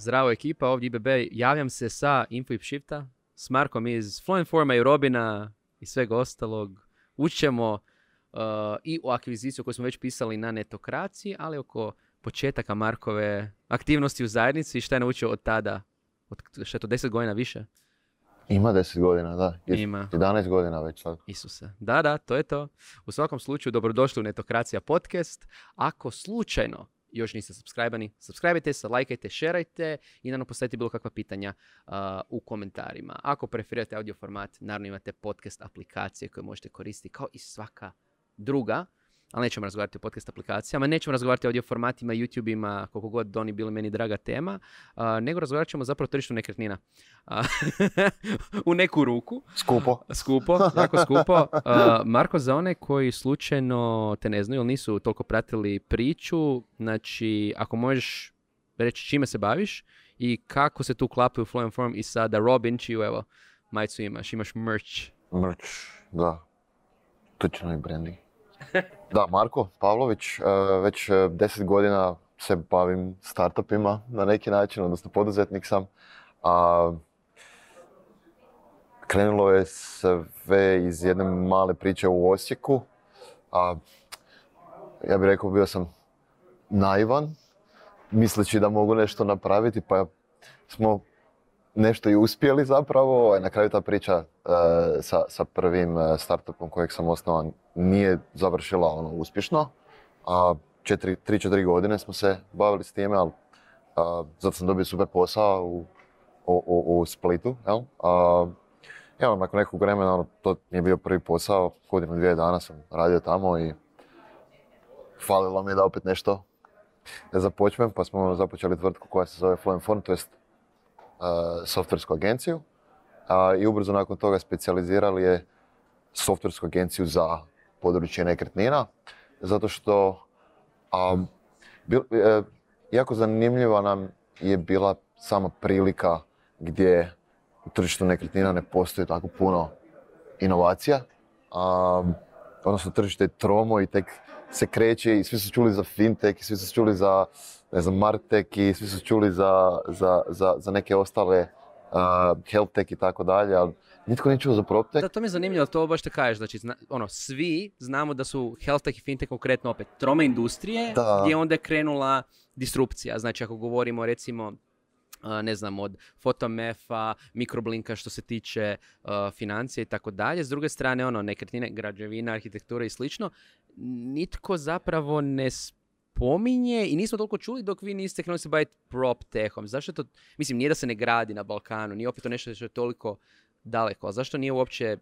Zdravo ekipa, ovdje IBB. Javljam se sa Info i Shifta, s Markom iz Forma i Robina i svega ostalog. Učemo uh, i o akviziciju koju smo već pisali na netokraciji, ali oko početaka Markove aktivnosti u zajednici i šta je naučio od tada? Od, šta je to, 10 godina više? Ima 10 godina, da. Ima. 11 godina već sad. Isuse. Da, da, to je to. U svakom slučaju, dobrodošli u Netokracija podcast. Ako slučajno još niste subscribani, subscribeajte se, lajkajte, šerajte i naravno postavite bilo kakva pitanja uh, u komentarima. Ako preferirate audio format, naravno imate podcast aplikacije koje možete koristiti kao i svaka druga ali nećemo razgovarati o podcast aplikacijama, nećemo razgovarati o audio formatima, YouTube-ima, koliko god oni bili meni draga tema, nego razgovarat ćemo zapravo o tržištu nekretnina. u neku ruku. Skupo. Skupo, jako skupo. Marko, za one koji slučajno te ne znaju ili nisu toliko pratili priču, znači ako možeš reći čime se baviš i kako se tu uklapaju Flow and Form i sada Robin, čiju evo, majicu imaš, imaš merch. Merch, da. Točno i branding. Da, Marko Pavlović, e, već e, deset godina se bavim startupima na neki način, odnosno poduzetnik sam. A, krenulo je sve iz jedne male priče u Osijeku. A, ja bih rekao, bio sam naivan, misleći da mogu nešto napraviti, pa smo nešto i uspjeli zapravo. Na kraju ta priča sa, sa prvim e, startupom kojeg sam osnovan nije završila ono uspješno. A četiri, tri, četiri godine smo se bavili s time, ali zato sam dobio super posao u, u, u Splitu. Jel? A, evo, nakon nekog vremena, ono, to nije bio prvi posao, godinu, dvije dana sam radio tamo i falilo mi je da opet nešto ne započnem, pa smo započeli tvrtku koja se zove Flow Form, to jest softversku agenciju i ubrzo nakon toga specijalizirali je softversku agenciju za područje nekretnina, zato što e, jako zanimljiva nam je bila sama prilika gdje u tržištu nekretnina ne postoji tako puno inovacija. odnosno tržište je tromo i tek se kreće i svi su čuli za fintech i svi su čuli za ne znam, Martek i svi su čuli za, za, za, za neke ostale uh, health i tako dalje, ali nitko nije čuo za PropTech. Da, to mi je zanimljivo, to baš te kažeš, znači, zna, ono, svi znamo da su health i fintech konkretno opet trome industrije, da. gdje onda je krenula disrupcija, znači ako govorimo recimo ne znam, od fotomefa, mikroblinka što se tiče uh, financije i tako dalje. S druge strane, ono, nekretnine, građevina, arhitektura i slično, nitko zapravo ne spominje i nismo toliko čuli dok vi niste krenuli se baviti prop tehom. Zašto to, mislim, nije da se ne gradi na Balkanu, nije opet to nešto što je toliko daleko, a zašto nije uopće,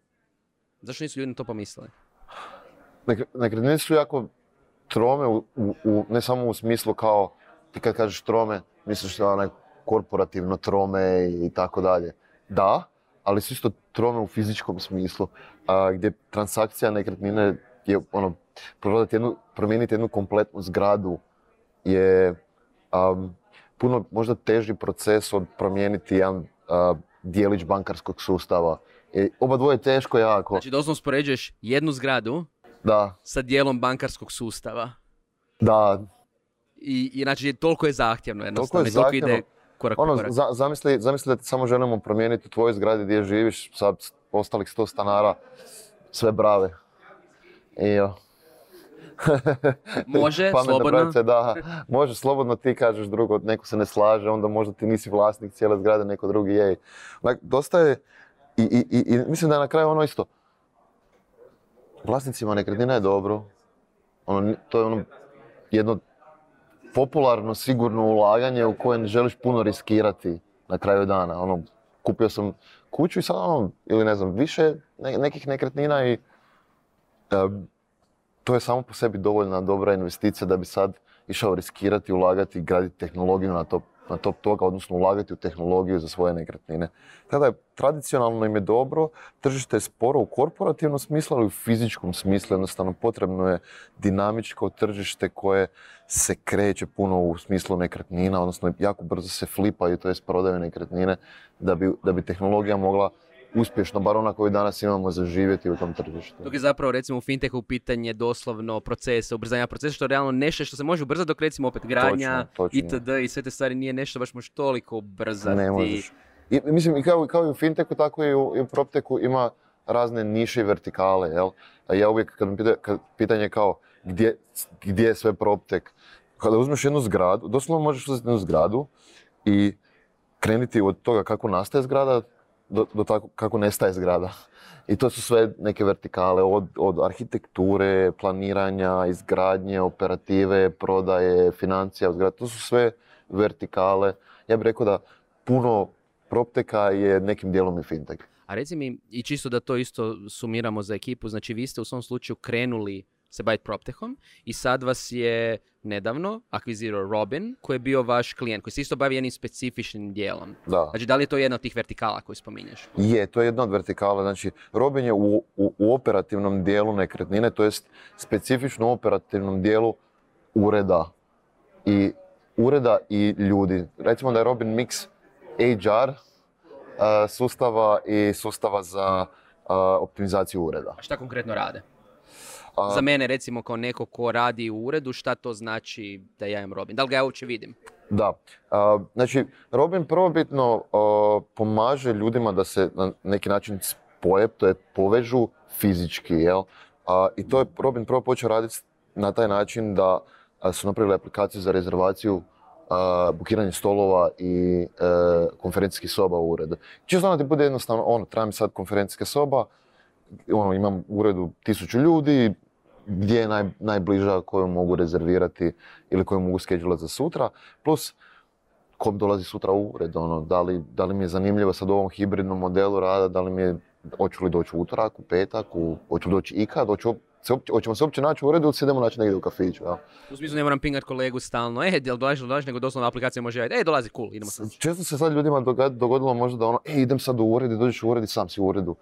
zašto nisu ljudi na to pomislili? Nekretnine su jako trome, u, u, ne samo u smislu kao, ti kad kažeš trome, misliš da onaj korporativno trome i tako dalje. Da, ali su isto trome u fizičkom smislu, a, gdje transakcija nekretnine je ono, jednu, promijeniti jednu kompletnu zgradu je puno možda teži proces od promijeniti jedan uh, dijelić bankarskog sustava. I oba dvoje je teško jako. Znači doslovno spoređuješ jednu zgradu da. sa dijelom bankarskog sustava. Da. I, i znači toliko je zahtjevno jednostavno. Toliko je zahtjevno. ide korak ono, korak. zamisli, zamisli da samo želimo promijeniti u tvojoj zgradi gdje živiš, sad ostalih sto stanara, sve brave. I. Može, slobodno. da, može, slobodno ti kažeš drugo, neko se ne slaže, onda možda ti nisi vlasnik cijele zgrade, neko drugi je. dosta je, i, i, i, mislim da je na kraju ono isto, vlasnicima nekretnina je dobro, ono, to je ono jedno popularno, sigurno ulaganje u koje ne želiš puno riskirati na kraju dana. Ono, kupio sam kuću i sad ono, ili ne znam, više nekih nekretnina i to je samo po sebi dovoljna dobra investicija da bi sad išao riskirati, ulagati, graditi tehnologiju na top, na top toga, odnosno ulagati u tehnologiju za svoje nekretnine. Tada je tradicionalno im je dobro, tržište je sporo u korporativnom smislu, ali u fizičkom smislu jednostavno potrebno je dinamičko tržište koje se kreće puno u smislu nekretnina, odnosno jako brzo se flipaju, to je prodaju nekretnine, da bi, da bi tehnologija mogla uspješno, bar ona koju danas imamo za živjeti u tom tržištu. Dok je zapravo recimo u fintechu pitanje doslovno procesa, ubrzanja procesa, što je realno nešto što se može ubrzati dok recimo opet gradnja, itd. i sve te stvari nije nešto baš možeš toliko ubrzati. Ne možeš. I, mislim, i kao, kao i u fintechu, tako i u, i u propteku ima razne niše i vertikale, jel? A ja uvijek, kad mi pita, kad pitanje kao gdje, gdje je sve proptek, kada uzmeš jednu zgradu, doslovno možeš uzeti jednu zgradu i krenuti od toga kako nastaje zgrada do, do tako kako nestaje zgrada. I to su sve neke vertikale od, od arhitekture, planiranja, izgradnje, operative, prodaje, financija, zgrada. To su sve vertikale. Ja bih rekao da puno propteka je nekim dijelom i fintech. A reci mi, i čisto da to isto sumiramo za ekipu, znači vi ste u svom slučaju krenuli se baviti PropTechom i sad vas je nedavno akvizirao Robin koji je bio vaš klijent, koji se isto bavi jednim specifičnim dijelom. Da. Znači, da li je to jedna od tih vertikala koju spominješ? Je, to je jedna od vertikala. Znači, Robin je u, u, u operativnom dijelu nekretnine, to jest specifično u operativnom dijelu ureda i ureda i ljudi. Recimo da je Robin mix HR uh, sustava i sustava za uh, optimizaciju ureda. A šta konkretno rade? Za mene recimo kao neko ko radi u uredu, šta to znači da ja imam Robin? Da li ga ja uopće vidim? Da. znači, Robin prvobitno pomaže ljudima da se na neki način spoje, to je povežu fizički, jel? I to je Robin prvo počeo raditi na taj način da su napravili aplikaciju za rezervaciju bukiranje stolova i e, konferencijskih soba u uredu. Čisto ono ti bude jednostavno, ono, treba mi sad konferencijska soba, ono, imam u uredu tisuću ljudi, gdje je naj, najbliža koju mogu rezervirati ili koju mogu skedulati za sutra, plus ko dolazi sutra u ured, ono, da li, da li mi je zanimljivo sad u ovom hibridnom modelu rada, da li mi je, hoću li doći u utorak, u petak, u, hoću doći ikad, hoću, se hoćemo se uopće naći u uredu ili se idemo naći negdje u kafiću, ja? U smislu ne moram pingat kolegu stalno, e, jel dolaziš, dolaziš, nego doslovno aplikacija može javiti, e, dolazi, cool, idemo sad. Često se sad ljudima dogodilo možda da ono, e, idem sad u ured i dođeš u ured i sam si u uredu.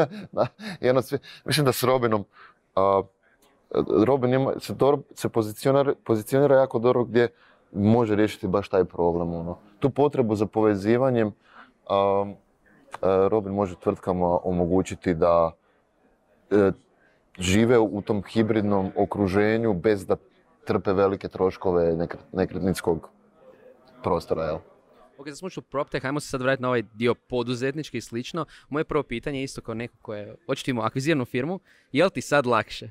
Ono sve, mislim da s Robinom, Robin ima, se, dobro, se pozicionira, pozicionira jako dobro gdje može riješiti baš taj problem. Ono. Tu potrebu za povezivanjem Robin može tvrtkama omogućiti da e, žive u tom hibridnom okruženju bez da trpe velike troškove nekretninskog prostora. Jel? Ok, za smo PropTech, ajmo se sad vratiti na ovaj dio poduzetnički i slično. Moje prvo pitanje je isto kao neko ko je, očito imao akviziranu firmu, je li ti sad lakše?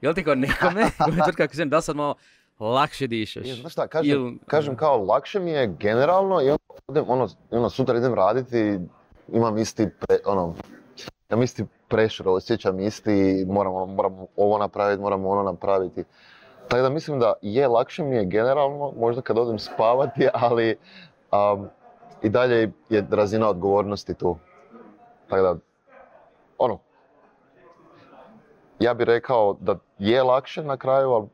Je li ti kao nekome, tvrtka akvizirana, da li sad malo lakše dišeš? Je, znaš šta, kažem, kažem kao lakše mi je generalno i onda ono, ono, sutra idem raditi, imam isti, pre, ono, imam isti pressure, osjećam isti, moram, ono, moram ovo napraviti, moram ono napraviti. Tako da mislim da je lakše mi je generalno, možda kad odem spavati, ali um, i dalje je razina odgovornosti tu. Tako da, ono, ja bih rekao da je lakše na kraju, ali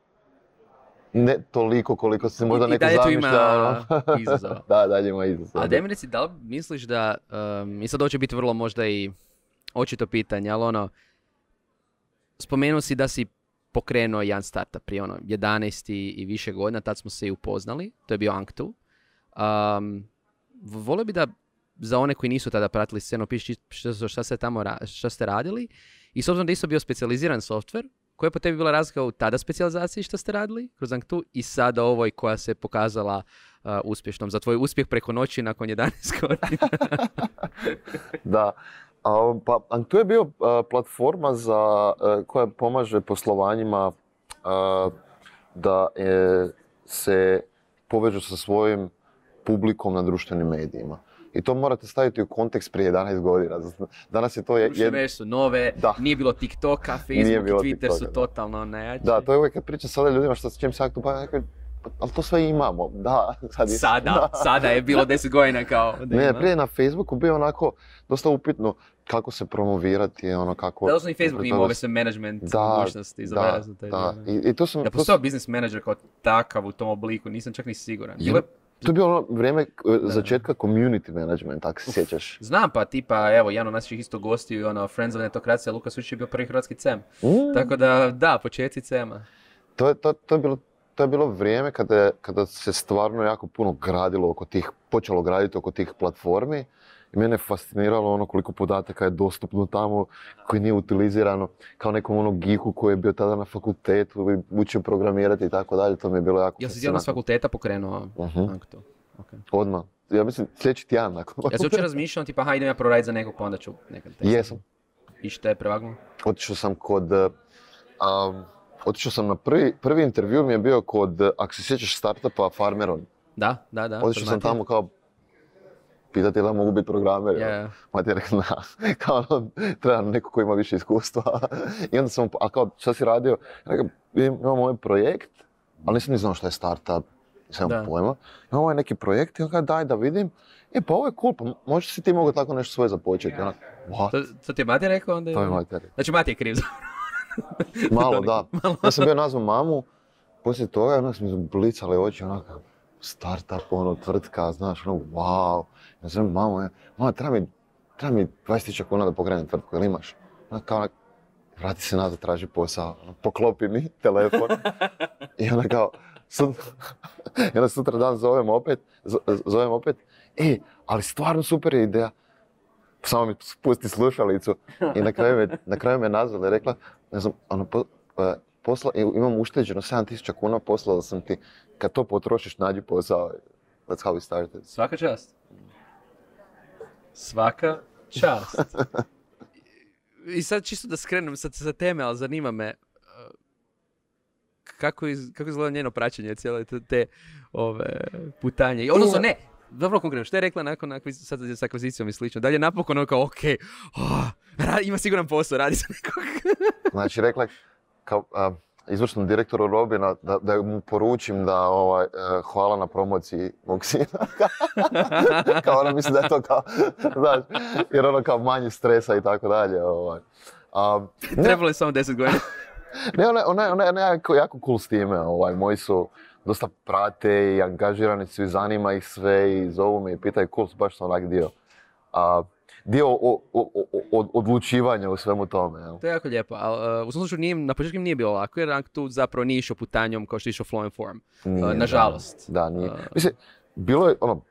ne toliko koliko se možda neko zamišlja. Ono. izazova. da, dalje ima izazova. A da mi reci, da li misliš da, um, i sad hoće biti vrlo možda i očito pitanje, ali ono, spomenuo si da si pokrenuo jedan startup prije ono 11 i, više godina, tad smo se i upoznali, to je bio Anktu. Um, volio bi da za one koji nisu tada pratili scenu, piši šta, ste tamo šta ste radili. I s obzirom da isto bio specijaliziran softver, koja je po tebi bila razlika u tada specijalizaciji što ste radili kroz Anktu i sada ovoj koja se pokazala uh, uspješnom za tvoj uspjeh preko noći nakon 11 godina? da, pa Anktu je bio platforma za, koja pomaže poslovanjima da se povežu sa svojim publikom na društvenim medijima. I to morate staviti u kontekst prije 11 godina. Danas je to... Je, je... su nove, da. nije bilo TikToka, Facebook i Twitter su totalno najjači. Da, to je uvijek kad pričam sada ljudima što s čim se aktu, pa ali to sve imamo, da. Sad je, sada, da. sada je bilo 10 godina kao da Ne, prije na Facebooku bio onako dosta upitno kako se promovirati, ono kako... Da, osnovni Facebook ima ove sve management da, mogućnosti da, da, I, i to sam... Da postao business manager kao takav u tom obliku, nisam čak ni siguran. Je, to je bilo ono vrijeme e, začetka community management, ako se sjećaš. Znam pa, tipa, evo, jedan od naših isto gostiju, ono, Friends of Netokracija, Lukas Učić je bio prvi hrvatski CEM. Mm. Tako da, da, početci CEM-a. To to, to je bilo to je bilo vrijeme kada, kada se stvarno jako puno gradilo oko tih, počelo graditi oko tih platformi I mene je fasciniralo ono koliko podataka je dostupno tamo, koji nije utilizirano, kao nekom onom gihu koji je bio tada na fakultetu, učio programirati i tako dalje, to mi je bilo jako Jel si s fakulteta pokrenuo uh-huh. to? Okay. Odmah. Ja mislim sljedeći tjedan nakon. Ja sam uopće razmišljao, tipa, hajde ja proraditi za nekog, pa onda ću nekad Jesam. I što je prevagnuo? Otišao sam kod... Um, otišao sam na prvi, prvi intervju mi je bio kod, ako se sjećaš startupa Farmeron. Da, da, da. Otišao sam tamo kao pitati da mogu biti programer. Yeah. Mati je rekao, na, kao ono, treba neko ko ima više iskustva. I onda sam, a kao, šta si radio? Rekao, imam ovaj projekt, ali nisam ni znao šta je startup, nisam imao pojma. Imam ovaj neki projekt i on kaže, daj da vidim. E, pa ovo je cool, pa možda si ti mogu tako nešto svoje započeti. Yeah. What? To, to ti je Mati rekao onda? To je Mati rekao. Znači Mati je kriv za Malo, da. Ja sam bio nazvao mamu, poslije toga onak smo blicali oči, onako, startup, ono, tvrtka, znaš, ono, wow. Ja sam, mamo, ja, mama, treba mi, treba mi 20.000 kuna da pokrenem tvrtku, jel imaš? Ona kao, vrati se nazad, traži posao, ono, poklopi mi telefon. I ona kao, i onda sutra dan zovem opet, zovem opet, e, ali stvarno super je ideja. Samo mi pusti slušalicu i na kraju me, na kraju me nazvala i rekla, ne znam, ono, po, e, posla, imam ušteđeno 7000 kuna, poslala sam ti, kad to potrošiš, nađi posao. That's how we started. Svaka čast. Svaka čast. I sad čisto da skrenem sad sa teme, ali zanima me uh, kako, iz, kako izgleda njeno praćenje cijele te, te ove, putanje. Odnosno ne, dobro konkretno, što je rekla nakon sad s akvizicijom i slično? Dalje napokon ono kao, ok, oh, ima siguran posao, radi za nekog. znači rekla kao, izvršnom direktoru Robina da, da mu poručim da ovaj, e, hvala na promociji mog sina. kao ono mislim da je to kao, znaš, jer ono kao manje stresa i tako dalje. Ovaj. Trebalo je samo 10 godina. ne, ona, ona, ona, je jako, jako cool s time. Ovaj, moji su dosta prate i angažirani su i zanima ih sve i zovu me i pitaju cool, baš sam onak dio. A, dio o, o, o, odlučivanja u svemu tome. Jel? To je jako lijepo, ali uh, u svom slučaju nije, na početku nije bilo lako jer tu zapravo nije išao putanjom kao što je išao Flow and Form. Nije, uh, nažalost. Da, da nije. Uh, Mislim, bilo je ono,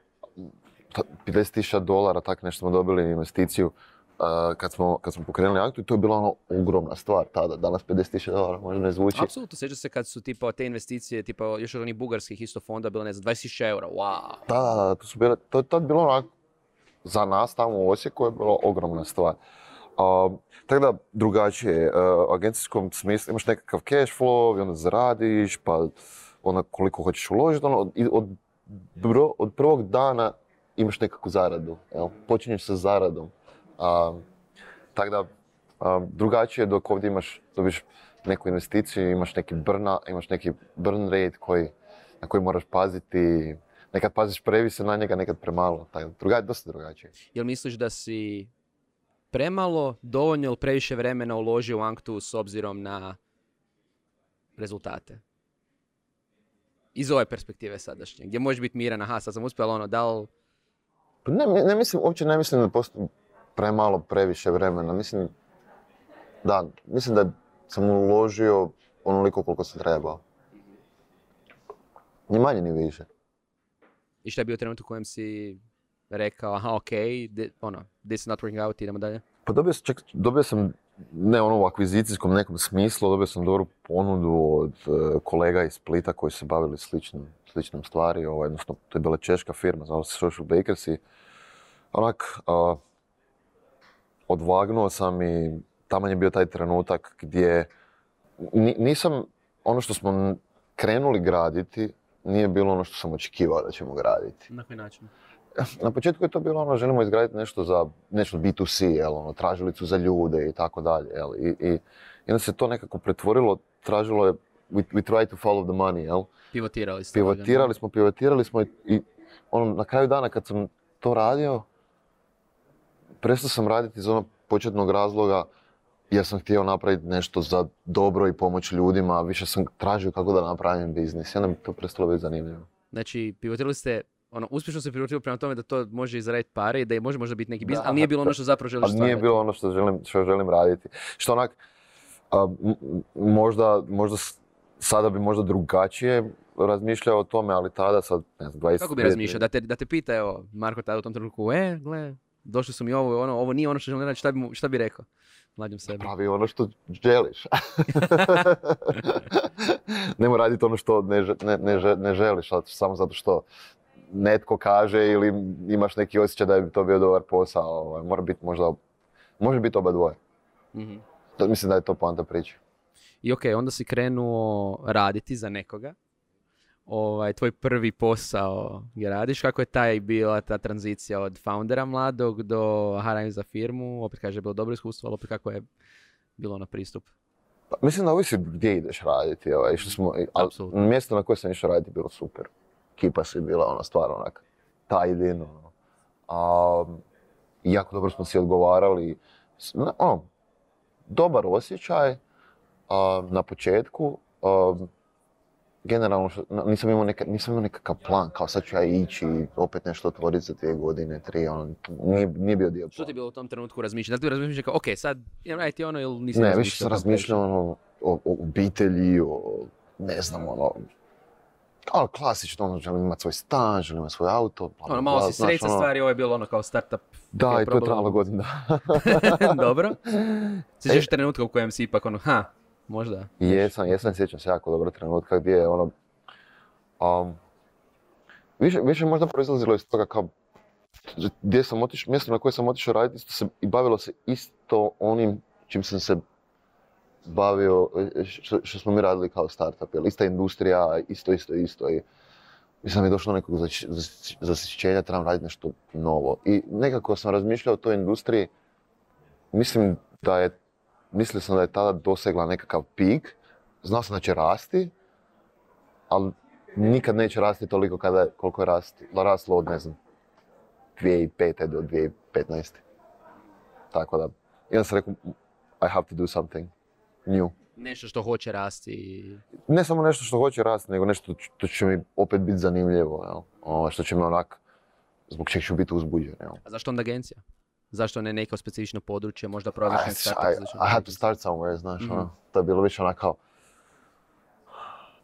50.000 dolara, tak nešto smo dobili investiciju uh, kad, smo, kad smo pokrenuli aktu i to je bila ono ogromna stvar tada. Danas 50.000 dolara možda ne zvuči. Apsolutno, sjeća se kad su tipa te investicije, tipa još od onih bugarskih isto fonda bilo ne znam 20.000 eura, wow. Da, da, da, to su bile, to je tad bilo onako za nas tamo u Osijeku je bilo ogromna stvar. Uh, tako da drugačije, uh, u agencijskom smislu imaš nekakav cash flow i onda zaradiš, pa onda koliko hoćeš uložiti, ono, od, od, od prvog dana imaš nekakvu zaradu, jel? počinješ sa zaradom. Uh, tako da, drugačije dok ovdje imaš, dobiš neku investiciju, imaš neki brna, imaš neki burn rate koji, na koji moraš paziti, nekad paziš previše na njega, nekad premalo. Tako, druga, dosta drugačije. Jel misliš da si premalo, dovoljno ili previše vremena uložio u Anktu s obzirom na rezultate? Iz ove perspektive sadašnje, gdje možeš biti miran, aha, sad sam uspio, ali ono, da li... Pa ne, ne mislim, uopće ne mislim da postoji premalo, previše vremena. Mislim, da, mislim da sam uložio onoliko koliko sam trebao. Ni manje, ni više. I šta je bio trenutak u kojem si rekao, aha, ok, ono, this is not working out, idemo dalje? Pa dobio sam, čak, dobio sam, ne ono u akvizicijskom nekom smislu, dobio sam dobru ponudu od uh, kolega iz Splita koji se bavili sličnim, sličnom stvari, ovaj, odnosno to je bila češka firma, zvala se Social Bakers i onak, uh, odvagnuo sam i tamo je bio taj trenutak gdje nisam, ono što smo krenuli graditi, nije bilo ono što sam očekivao da ćemo graditi. Na koji način? Na početku je to bilo ono, želimo izgraditi nešto za, nešto B2C, jel, ono, tražilicu za ljude i tako dalje, jel, i, i, i onda se to nekako pretvorilo, tražilo je, we, we try to follow the money, jel. Pivotirali ste. Pivotirali smo, pivotirali smo i, i ono, na kraju dana kad sam to radio, prestao sam raditi iz onog početnog razloga, jer sam htio napraviti nešto za dobro i pomoć ljudima, više sam tražio kako da napravim biznis i onda mi to prestalo biti zanimljivo. Znači, pivotirali ste, ono, uspješno se pivotirali prema tome da to može izraditi pare i da je može možda biti neki biznis, ali nije bilo ono što zapravo želiš stvarati. nije bilo ono što želim, što želim raditi. Što onak, možda, možda sada bi možda drugačije razmišljao o tome, ali tada sad, ne znam, 25... Kako bi razmišljao? Da te, da te pita, evo, Marko tada u tom trenutku, e, gle, došli su mi ovo, ono, ovo nije ono što želim raditi, šta bi, šta bi rekao? Mlađem sebi. Pravi ono što želiš. Nemo raditi ono što ne, ne, ne, želiš, samo zato što netko kaže ili imaš neki osjećaj da bi to bio dobar posao. Ovaj, mora biti možda, može biti oba dvoje. mm mislim da je to poanta priče. I ok, onda si krenuo raditi za nekoga. Ovaj, tvoj prvi posao gdje radiš, kako je taj bila ta tranzicija od foundera mladog do harajem za firmu, opet kaže bilo dobro iskustvo, ali opet kako je bilo na pristup? Pa, mislim da ovisi gdje ideš raditi, ovaj, što smo, mjesto na koje sam išao raditi bilo super. Kipa si bila ona stvar onak, in, ono. A, jako dobro smo si odgovarali, ono, dobar osjećaj, na početku, generalno, nisam imao, neka, nisam imao nekakav plan, kao sad ću ja ići i opet nešto otvoriti za dvije godine, tri, ono, nije, nije bio dio Što ti bilo u tom trenutku razmišljati? Da li ti razmišljati kao, ok, sad idem raditi ono ili nisi Ne, više sam razmišljao ono, o, o obitelji, o, ne znam, ono, kao klasično, ono, želim imati svoj stan, želim imati svoj auto. Bla, ono, malo si sreća ono, stvari, ovo je bilo ono kao startup. Da, i to je trajalo godina. Dobro. Sjećaš e, trenutka u kojem si ipak ono, ha, možda? Jesam, jesam, sjećam se jako dobro trenutka gdje je ono, um, više, više možda proizlazilo iz toga kao gdje sam otišao, mjesto na koje sam otišao raditi isto se, i bavilo se isto onim čim sam se bavio, što, što smo mi radili kao startup, jel, ista industrija, isto, isto, isto. I, mislim mi je došlo nekog zasićenja, trebam raditi nešto novo. I nekako sam razmišljao o toj industriji, mislim da je mislio sam da je tada dosegla nekakav pik, znao sam da će rasti, ali nikad neće rasti toliko kada, koliko je rasti, raslo od, ne znam, 2005. do 2015. Tako da, jedan sam rekao, I have to do something new. Nešto što hoće rasti. Ne samo nešto što hoće rasti, nego nešto što će mi opet biti zanimljivo, jel? Ovo, što će mi onak, zbog čeg ću biti uzbuđen, jel? A zašto onda agencija? Zašto ne neko specifično područje, možda prodaš neki startup? I, I had to start somewhere, znaš, mm-hmm. ono, to je bilo više onako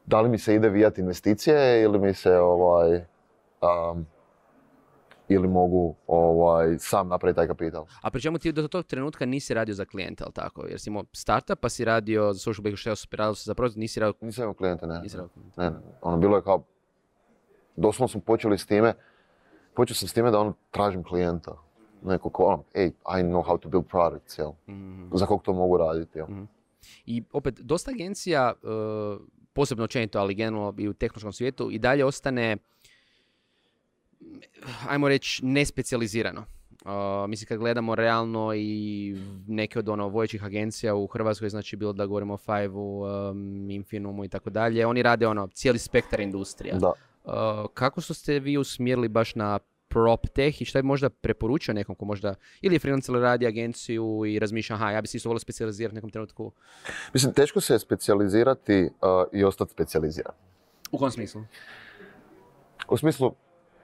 da li mi se ide vijati investicije ili mi se ovaj, um, ili mogu ovaj, sam napraviti taj kapital. A pri čemu ti do tog trenutka nisi radio za klijente, ali tako? Jer si imao startup pa si radio za social media, što radio za proizvod, nisi radio... Nisam imao klijente, ne. Nisi radio Ne, ne. Ono, bilo je kao, doslovno smo počeli s time, počeo sam s time da on tražim klijenta neko ko, ono, ej, I know how to build products, jel? mm Za kog to mogu raditi, jel? mm I opet, dosta agencija, uh, posebno općenito, ali generalno i u tehnološkom svijetu, i dalje ostane, ajmo reći, nespecijalizirano. Uh, mislim, kad gledamo realno i neke od ono vojećih agencija u Hrvatskoj, znači bilo da govorimo o Five-u, um, Infinumu i tako dalje, oni rade ono cijeli spektar industrija. Da. Uh, kako su ste vi usmjerili baš na prop tech i šta bi možda preporučio nekom ko možda ili je freelance ili radi agenciju i razmišlja, aha, ja bi se isto volio specijalizirati nekom trenutku? Mislim, teško se specijalizirati uh, i ostati specijaliziran. U kom smislu? U smislu,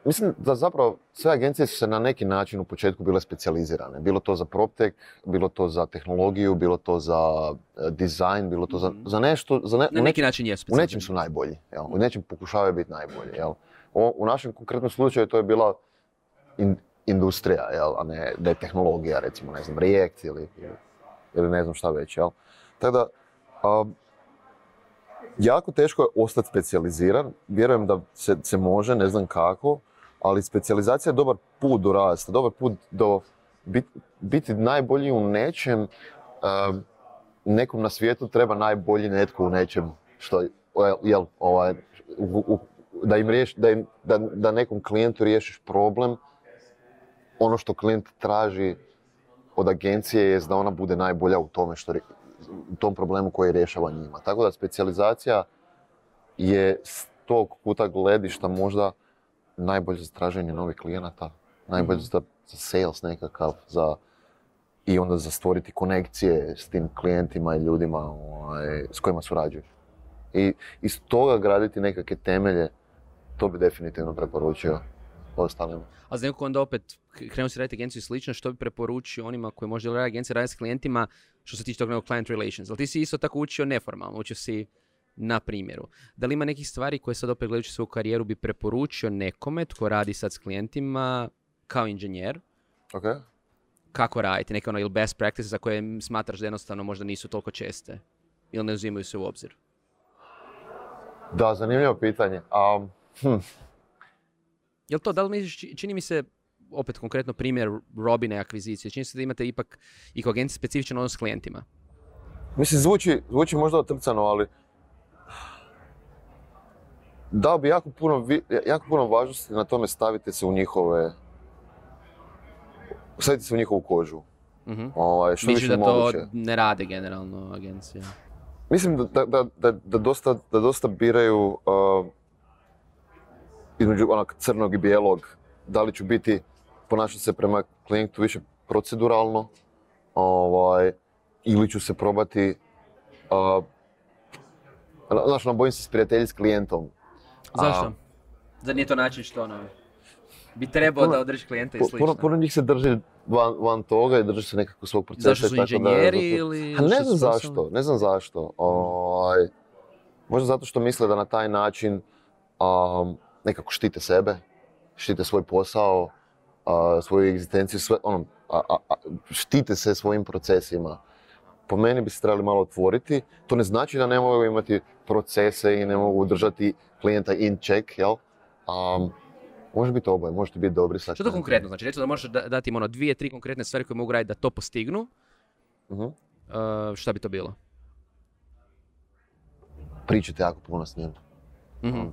mislim da zapravo sve agencije su se na neki način u početku bile specijalizirane. Bilo to za PropTech, bilo to za tehnologiju, bilo to za uh, dizajn, bilo to za, mhm. za nešto... Za ne, na neki način jesu U nečem su najbolji, jel? u nečem pokušavaju biti najbolji. Jel? O, u našem konkretnom slučaju to je bila in, industrija, jel, a ne da je tehnologija, recimo, ne znam, React ili, ili ne znam šta već, jel. Tako da, jako teško je ostati specijaliziran, vjerujem da se, se može, ne znam kako, ali specijalizacija je dobar put do rasta, dobar put do bit, biti najbolji u nečem, nekom na svijetu treba najbolji netko u nečem što, jel, ovaj, da, im riješ, da, im, da, da nekom klijentu riješiš problem ono što klijent traži od agencije je da ona bude najbolja u tome što, u tom problemu koji rješava njima. Tako da specijalizacija je s tog kuta gledišta možda najbolje za traženje novih klijenata, najbolje za, za sales nekakav, za, i onda za stvoriti konekcije s tim klijentima i ljudima ovaj, s kojima surađuješ. I iz toga graditi nekakve temelje, to bi definitivno preporučio ostalima. A za nekog onda opet krenuo si raditi agenciju slično, što bi preporučio onima koji možda raditi agencije raditi s klijentima što se tiče tog nekog client relations. Ali ti si isto tako učio neformalno, učio si na primjeru. Da li ima nekih stvari koje sad opet gledajući svoju karijeru bi preporučio nekome tko radi sad s klijentima kao inženjer, Okay. Kako raditi, neke ono ili best practices za koje smatraš da jednostavno možda nisu toliko česte ili ne uzimaju se u obzir? Da, zanimljivo pitanje. Um, hm. Jel to, da li misliš, čini mi se, opet konkretno primjer Robine akvizicije, čini se da imate ipak i kao agencija specifičan odnos s klijentima? Mislim, zvuči, zvuči možda otrcano, ali dao bi jako puno, jako puno važnosti na tome stavite se u njihove, stavite se u njihovu kožu. Mm-hmm. Ovaj, što Misliš da to ne rade generalno agencija? Mislim da, da, da, da, dosta, da dosta biraju uh, između onak crnog i bijelog, da li ću biti, ponašati se prema klijentu više proceduralno, ovaj, ili ću se probati, uh, znaš, ono, bojim se sprijatelji s klijentom. Zašto? A, Zar nije to način što ono, bi trebao da održi klijenta i slično? Puno, puno njih se drži van, van toga i drži se nekako svog procesa. Zašto su inženjeri ili... Ha, ne znam zašto, ne znam zašto. Ovaj, možda zato što misle da na taj način um, nekako štite sebe, štite svoj posao, uh, svoju egzistenciju, sve, ono, a, a, štite se svojim procesima. Po meni bi se trebali malo otvoriti. To ne znači da ne mogu imati procese i ne mogu držati klijenta in check, jel? Um, Može biti oboje, možete biti dobri sa Što to konkretno znači? Recimo da možeš dati im ono dvije, tri konkretne stvari koje mogu raditi da to postignu. Uh-huh. Uh, šta bi to bilo? Pričajte jako puno s njim. Uh-huh.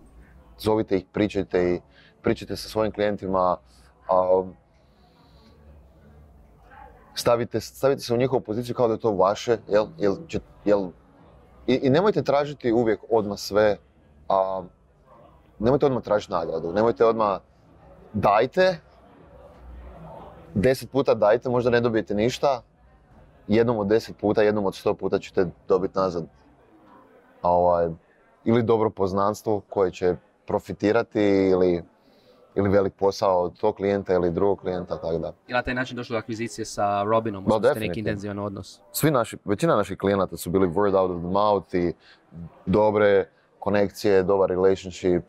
Zovite ih, pričajte i pričajte sa svojim klijentima. Stavite, stavite se u njihovu poziciju kao da je to vaše, jel? jel, jel i, I nemojte tražiti uvijek odmah sve, a nemojte odmah tražiti nagradu, nemojte odmah dajte, deset puta dajte, možda ne dobijete ništa, jednom od deset puta, jednom od sto puta ćete dobiti nazad. Ovaj, ili dobro poznanstvo koje će profitirati ili, ili velik posao od tog klijenta ili drugog klijenta, tako da. I na taj način došlo do akvizicije sa Robinom, no, ste neki intenzivan odnos? Svi naši, većina naših klijenata su bili word out of the mouth i dobre konekcije, dobar relationship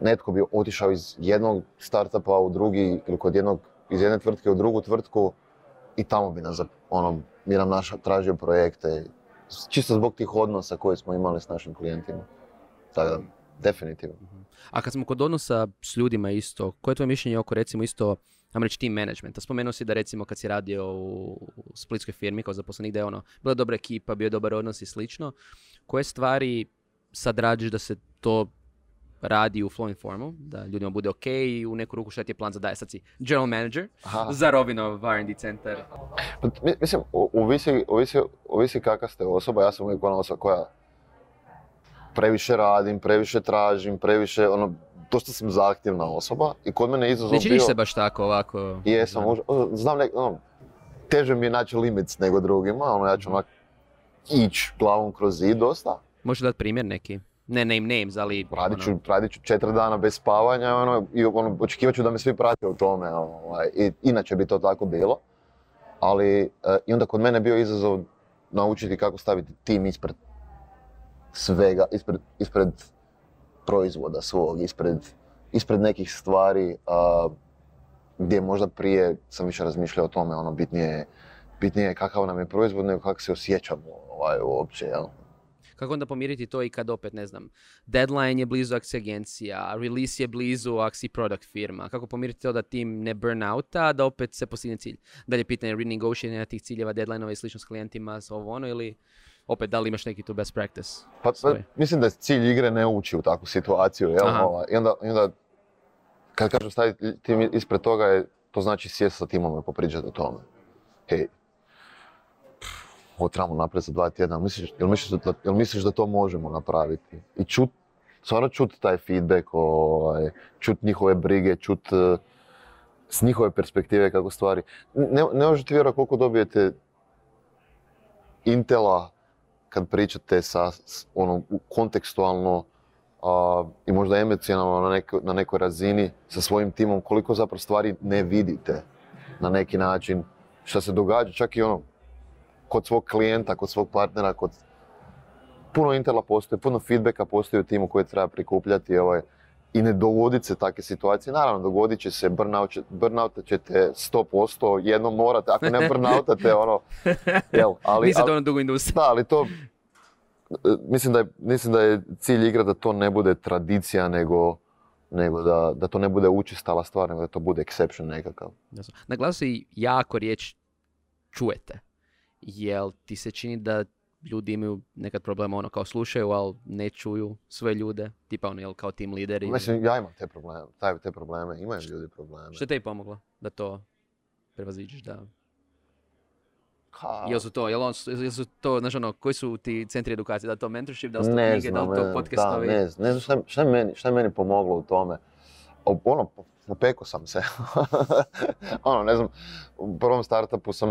netko bi otišao iz jednog startupa u drugi ili kod jednog, iz jedne tvrtke u drugu tvrtku i tamo bi nas, ono, bi nam naš, tražio projekte. Čisto zbog tih odnosa koje smo imali s našim klijentima. Tako da, definitivno. Mhm. A kad smo kod odnosa s ljudima isto, koje je tvoje mišljenje oko recimo isto, ajmo reći team managementa? Spomenuo si da recimo kad si radio u splitskoj firmi kao zaposlenik da je ono, bila dobra ekipa, bio dobar odnos i slično. Koje stvari sad radiš da se to radi u flow informu, da ljudima bude ok i u neku ruku šta ti je plan za daje. Sad si general manager Aha. za Robinov R&D centar. Pa, mislim, ovisi, ovisi, ovisi kakva ste osoba, ja sam uvijek ona osoba koja previše radim, previše tražim, previše, ono, dosta sam zahtjevna osoba i kod mene izazov bio... Ne se baš tako ovako? Jesam, znam, znam nek, ono, teže mi je naći limits nego drugima, ono, ja ću onak ići glavom kroz zid dosta. Možeš dati primjer neki? ne name names, ali... Radit ću, ono... radit ću četiri dana bez spavanja ono, i ono, očekivat ću da me svi prate u tome. Ovaj, i, inače bi to tako bilo. Ali e, i onda kod mene bio izazov naučiti kako staviti tim ispred svega, ispred, ispred proizvoda svog, ispred, ispred nekih stvari a, gdje možda prije sam više razmišljao o tome, ono bitnije, bitnije je kakav nam je proizvod nego kako se osjećamo ovaj, uopće. Jel? Kako onda pomiriti to i kad opet, ne znam, deadline je blizu akcija agencija, release je blizu akciji product firma. Kako pomiriti to da tim ne burn outa, da opet se postigne cilj? Da li je pitanje renegotiating tih ciljeva, deadline i slično s klijentima, s ovo ono, ili opet da li imaš neki tu best practice? Pa, pa mislim da cilj igre ne uči u takvu situaciju. Jel? Ovaj, I, onda, I onda kad kažem staviti tim ispred toga, je, to znači sjesti sa timom i popričati o tome. Hej, ovo trebamo napraviti za dva tjedna, misliš, jel, misliš da, jel misliš da to možemo napraviti? I čut, stvarno čut taj feedback, ovaj, čut njihove brige, čut uh, s njihove perspektive kako stvari. Ne, ne možete vjerovati koliko dobijete intela kad pričate sa, ono, kontekstualno uh, i možda emocionalno na, neko, na nekoj razini sa svojim timom, koliko zapravo stvari ne vidite na neki način, šta se događa, čak i ono, kod svog klijenta, kod svog partnera, kod puno intela postoji, puno feedbacka postoji u timu koje treba prikupljati ovaj, i ne dogoditi se takve situacije. Naravno, dogodit će se, burnout, burnouta ćete 100%, jednom morate, ako ne burnoutate, ono, jel, ali... Niste ono dugo industrija. Da, ali to, mislim da, je, mislim da je cilj igra da to ne bude tradicija, nego, nego da, da to ne bude učistala stvar, nego da to bude exception nekakav. Naglasi jako riječ čujete. Jel ti se čini da ljudi imaju nekad problema ono kao slušaju, ali ne čuju sve ljude, tipa ono, jel kao tim lideri. Mislim, ja imam te probleme, taj, te probleme, imaju ljudi probleme. Što te i pomoglo da to prevaziđeš, da... Jel su to, jel, on, jel su to, znaš ono, koji su ti centri edukacije, da to mentorship, da li to knjige, da li to podcastovi? Da, ne znam, ne znam šta, šta, meni, šta je meni pomoglo u tome. Ono, Popeko sam se. ono, ne znam, u prvom startupu sam,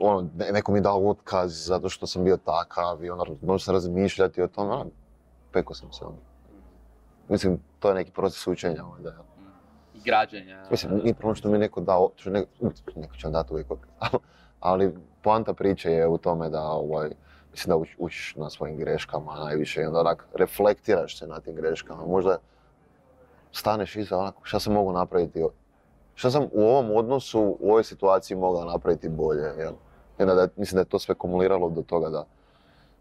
ono, neko mi dao otkaz zato što sam bio takav i ono, možda sam razmišljati o tome, ono, peko sam se. Ono. Mislim, to je neki proces učenja. Ovaj, da, I građenja. Mislim, nije problem što mi neko dao, što neko, neko će vam dati uvijek ali poanta priče je u tome da, ovaj, mislim da učiš na svojim greškama najviše i onda onak reflektiraš se na tim greškama. Možda staneš iza onako, šta sam mogu napraviti, šta sam u ovom odnosu, u ovoj situaciji mogao napraviti bolje, jel? I da, mislim da je to sve kumuliralo do toga da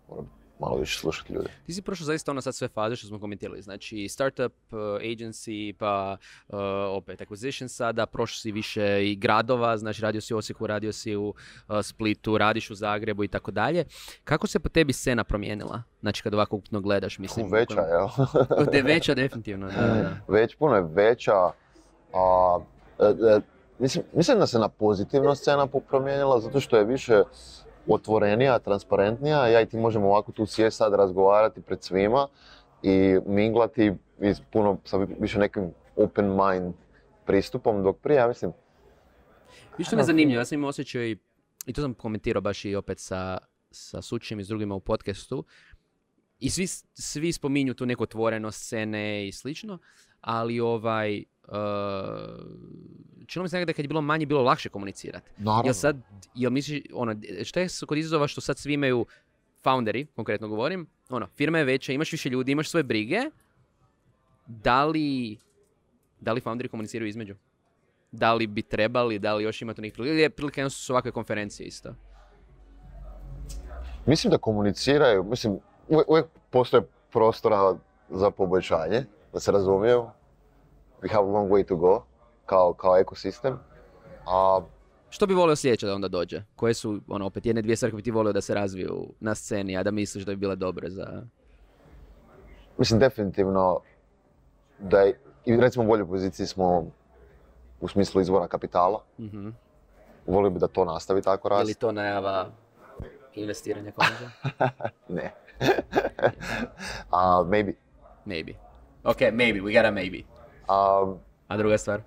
moram malo više slušati ljude. Ti si prošao zaista ono sad sve faze što smo komentirali, znači startup, uh, agency, pa uh, opet acquisition sada, prošao si više i gradova, znači radio si u Osijeku, radio si u uh, Splitu, radiš u Zagrebu i tako dalje. Kako se po tebi scena promijenila? Znači kad ovako ukupno gledaš, mislim... Veća, jel? je veća definitivno, da, da. Već, puno je veća. A, e, e, mislim, mislim da se na pozitivno scena promijenila zato što je više otvorenija, transparentnija. Ja i ti možemo ovako tu sjest sad razgovarati pred svima i minglati i puno sa više nekim open mind pristupom, dok prije, ja mislim... Više me zanimljivo, ja sam imao osjećaj i to sam komentirao baš i opet sa, sa Sučim i s drugima u podcastu, i svi, svi spominju tu neku otvorenost scene i slično, ali ovaj, čini mi se da kad je bilo manje, bilo lakše komunicirati. Naravno. Jel sad, jel misliš, ono, šta je kod izazova što sad svi imaju founderi, konkretno govorim, ono, firma je veća, imaš više ljudi, imaš svoje brige, da li, da li founderi komuniciraju između? Da li bi trebali, da li još imate nekih prilike, ili je prilike su ovakve konferencije isto? Mislim da komuniciraju, mislim, uvijek postoje prostora za poboljšanje, da se razumiju. We have a long way to go kao, kao ekosistem. A, što bi volio sljedeće da onda dođe? Koje su, ono, opet jedne, dvije stvari koje bi ti volio da se razviju na sceni, a da misliš da bi bile dobre za... Mislim, definitivno da je, i recimo u boljoj poziciji smo u smislu izvora kapitala. Mm-hmm. Volio bi da to nastavi tako rast. Ili to najava investiranja konačno? ne. uh, maybe. Maybe. Ok, maybe, we got a maybe. A druga stvar?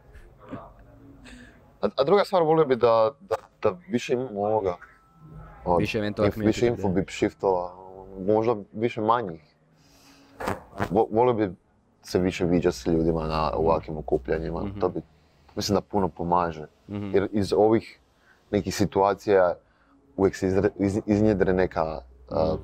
A, a druga stvar, volio bi da, da, da više imamo ovoga. Od, više eventova inf, Više infobip shiftova, možda više manjih. Volio bi se više viđati s ljudima na ovakvim okupljanjima. Mm-hmm. To bi, mislim da puno pomaže. Mm-hmm. Jer iz ovih nekih situacija uvijek se iz, iznjedre neka, uh,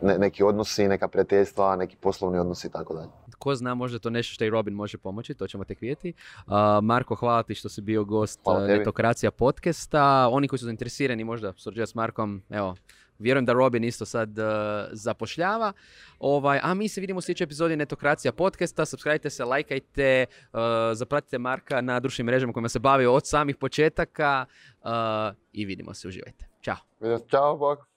ne, neki odnosi, neka prijateljstva, neki poslovni odnosi i tako dalje. Ko zna, možda to nešto što i Robin može pomoći, to ćemo tek vidjeti. Uh, Marko, hvala ti što si bio gost Netokracija podcasta. Oni koji su zainteresirani možda surađivati s Markom, evo, Vjerujem da Robin isto sad uh, zapošljava. Ovaj, a mi se vidimo u sljedećoj epizodi Netokracija podcasta. Subscribe se, lajkajte, uh, zapratite Marka na društvenim mrežama kojima se bavi od samih početaka uh, i vidimo se, uživajte. Ćao. Ćao, bok.